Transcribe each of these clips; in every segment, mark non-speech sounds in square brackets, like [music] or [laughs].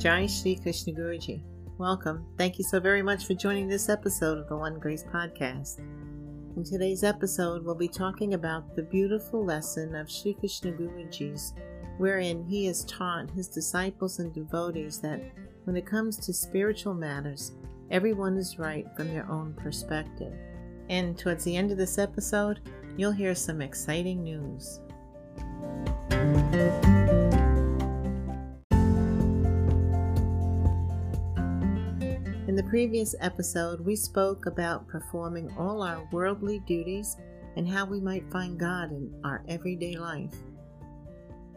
Jai Shri Krishna Guruji. Welcome. Thank you so very much for joining this episode of the One Grace Podcast. In today's episode, we'll be talking about the beautiful lesson of Sri Krishna Guruji's, wherein he has taught his disciples and devotees that when it comes to spiritual matters, everyone is right from their own perspective. And towards the end of this episode, you'll hear some exciting news. The previous episode, we spoke about performing all our worldly duties and how we might find God in our everyday life.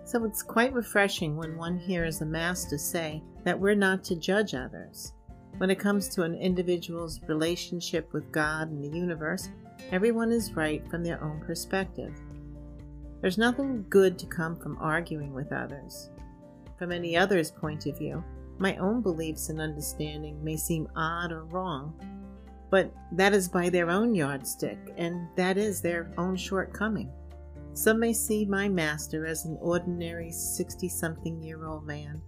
So it's quite refreshing when one hears a master say that we're not to judge others. When it comes to an individual's relationship with God and the universe, everyone is right from their own perspective. There's nothing good to come from arguing with others. From any other's point of view, my own beliefs and understanding may seem odd or wrong, but that is by their own yardstick, and that is their own shortcoming. Some may see my master as an ordinary 60 something year old man,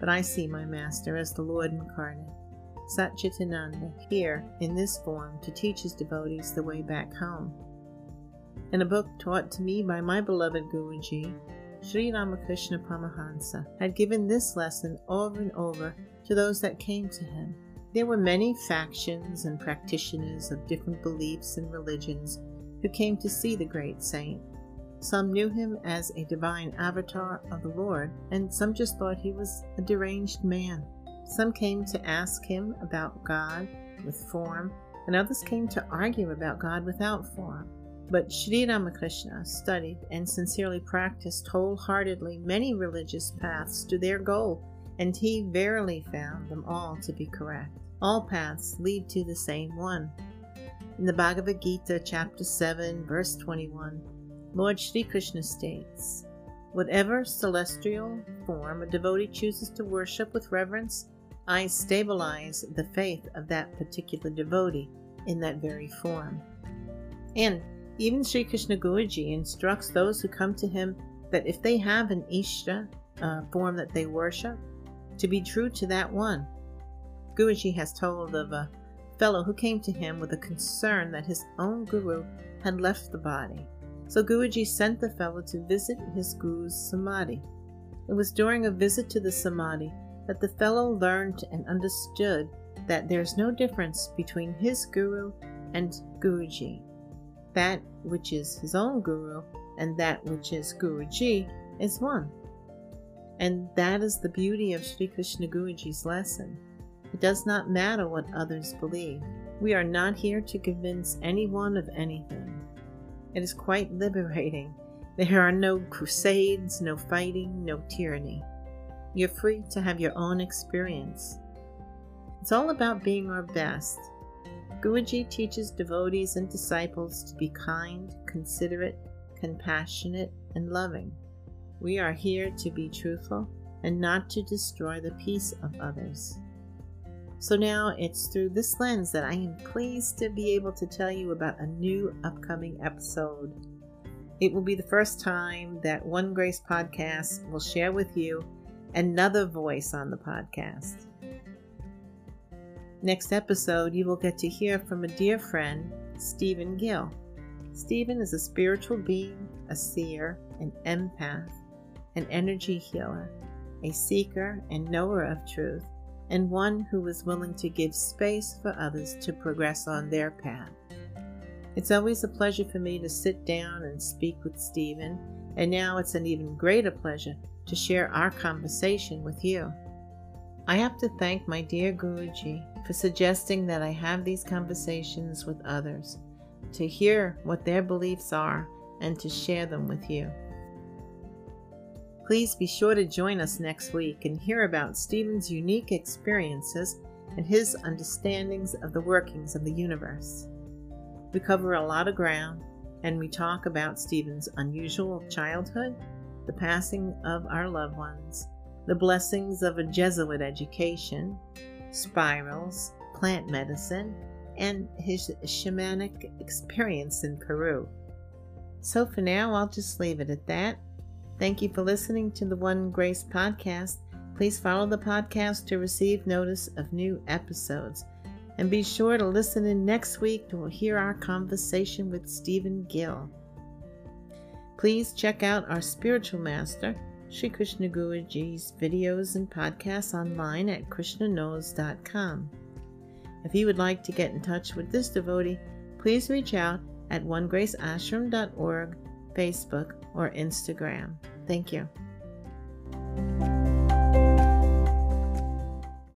but I see my master as the Lord incarnate, Satchitananda, here in this form to teach his devotees the way back home. In a book taught to me by my beloved Guruji, Sri Ramakrishna Paramahansa had given this lesson over and over to those that came to him. There were many factions and practitioners of different beliefs and religions who came to see the great saint. Some knew him as a divine avatar of the Lord, and some just thought he was a deranged man. Some came to ask him about God with form, and others came to argue about God without form. But Sri Ramakrishna studied and sincerely practiced wholeheartedly many religious paths to their goal, and he verily found them all to be correct. All paths lead to the same one. In the Bhagavad Gita, chapter 7, verse 21, Lord Sri Krishna states, Whatever celestial form a devotee chooses to worship with reverence, I stabilize the faith of that particular devotee in that very form. And even Sri Krishna Guruji instructs those who come to him that if they have an Ishta uh, form that they worship, to be true to that one. Guruji has told of a fellow who came to him with a concern that his own guru had left the body. So Guruji sent the fellow to visit his guru's samadhi. It was during a visit to the samadhi that the fellow learned and understood that there's no difference between his guru and Guruji that which is his own guru and that which is Guruji is one. And that is the beauty of Sri Krishna Guruji's lesson. It does not matter what others believe. We are not here to convince anyone of anything. It is quite liberating. [laughs] There are no crusades, no fighting, no tyranny. You're free to have your own experience. It's all about being our best Guruji teaches devotees and disciples to be kind, considerate, compassionate, and loving. We are here to be truthful and not to destroy the peace of others. So now it's through this lens that I am pleased to be able to tell you about a new upcoming episode. It will be the first time that One Grace Podcast will share with you another voice on the podcast. Next episode, you will get to hear from a dear friend, Stephen Gill. Stephen is a spiritual being, a seer, an empath, an energy healer, a seeker and knower of truth, and one who is willing to give space for others to progress on their path. It's always a pleasure for me to sit down and speak with Stephen, and now it's an even greater pleasure to share our conversation with you. I have to thank my dear Guruji for suggesting that I have these conversations with others, to hear what their beliefs are, and to share them with you. Please be sure to join us next week and hear about Stephen's unique experiences and his understandings of the workings of the universe. We cover a lot of ground and we talk about Stephen's unusual childhood, the passing of our loved ones, the blessings of a Jesuit education, spirals, plant medicine, and his shamanic experience in Peru. So for now, I'll just leave it at that. Thank you for listening to the One Grace podcast, Please follow the podcast to receive notice of new episodes. And be sure to listen in next week to hear our conversation with Stephen Gill. Please check out our spiritual master, Sri Krishna Guruji's videos and podcasts online at krsnaknows.com. If you would like to get in touch with this devotee, please reach out at onegraceashram.org, Facebook, or Instagram. Thank you.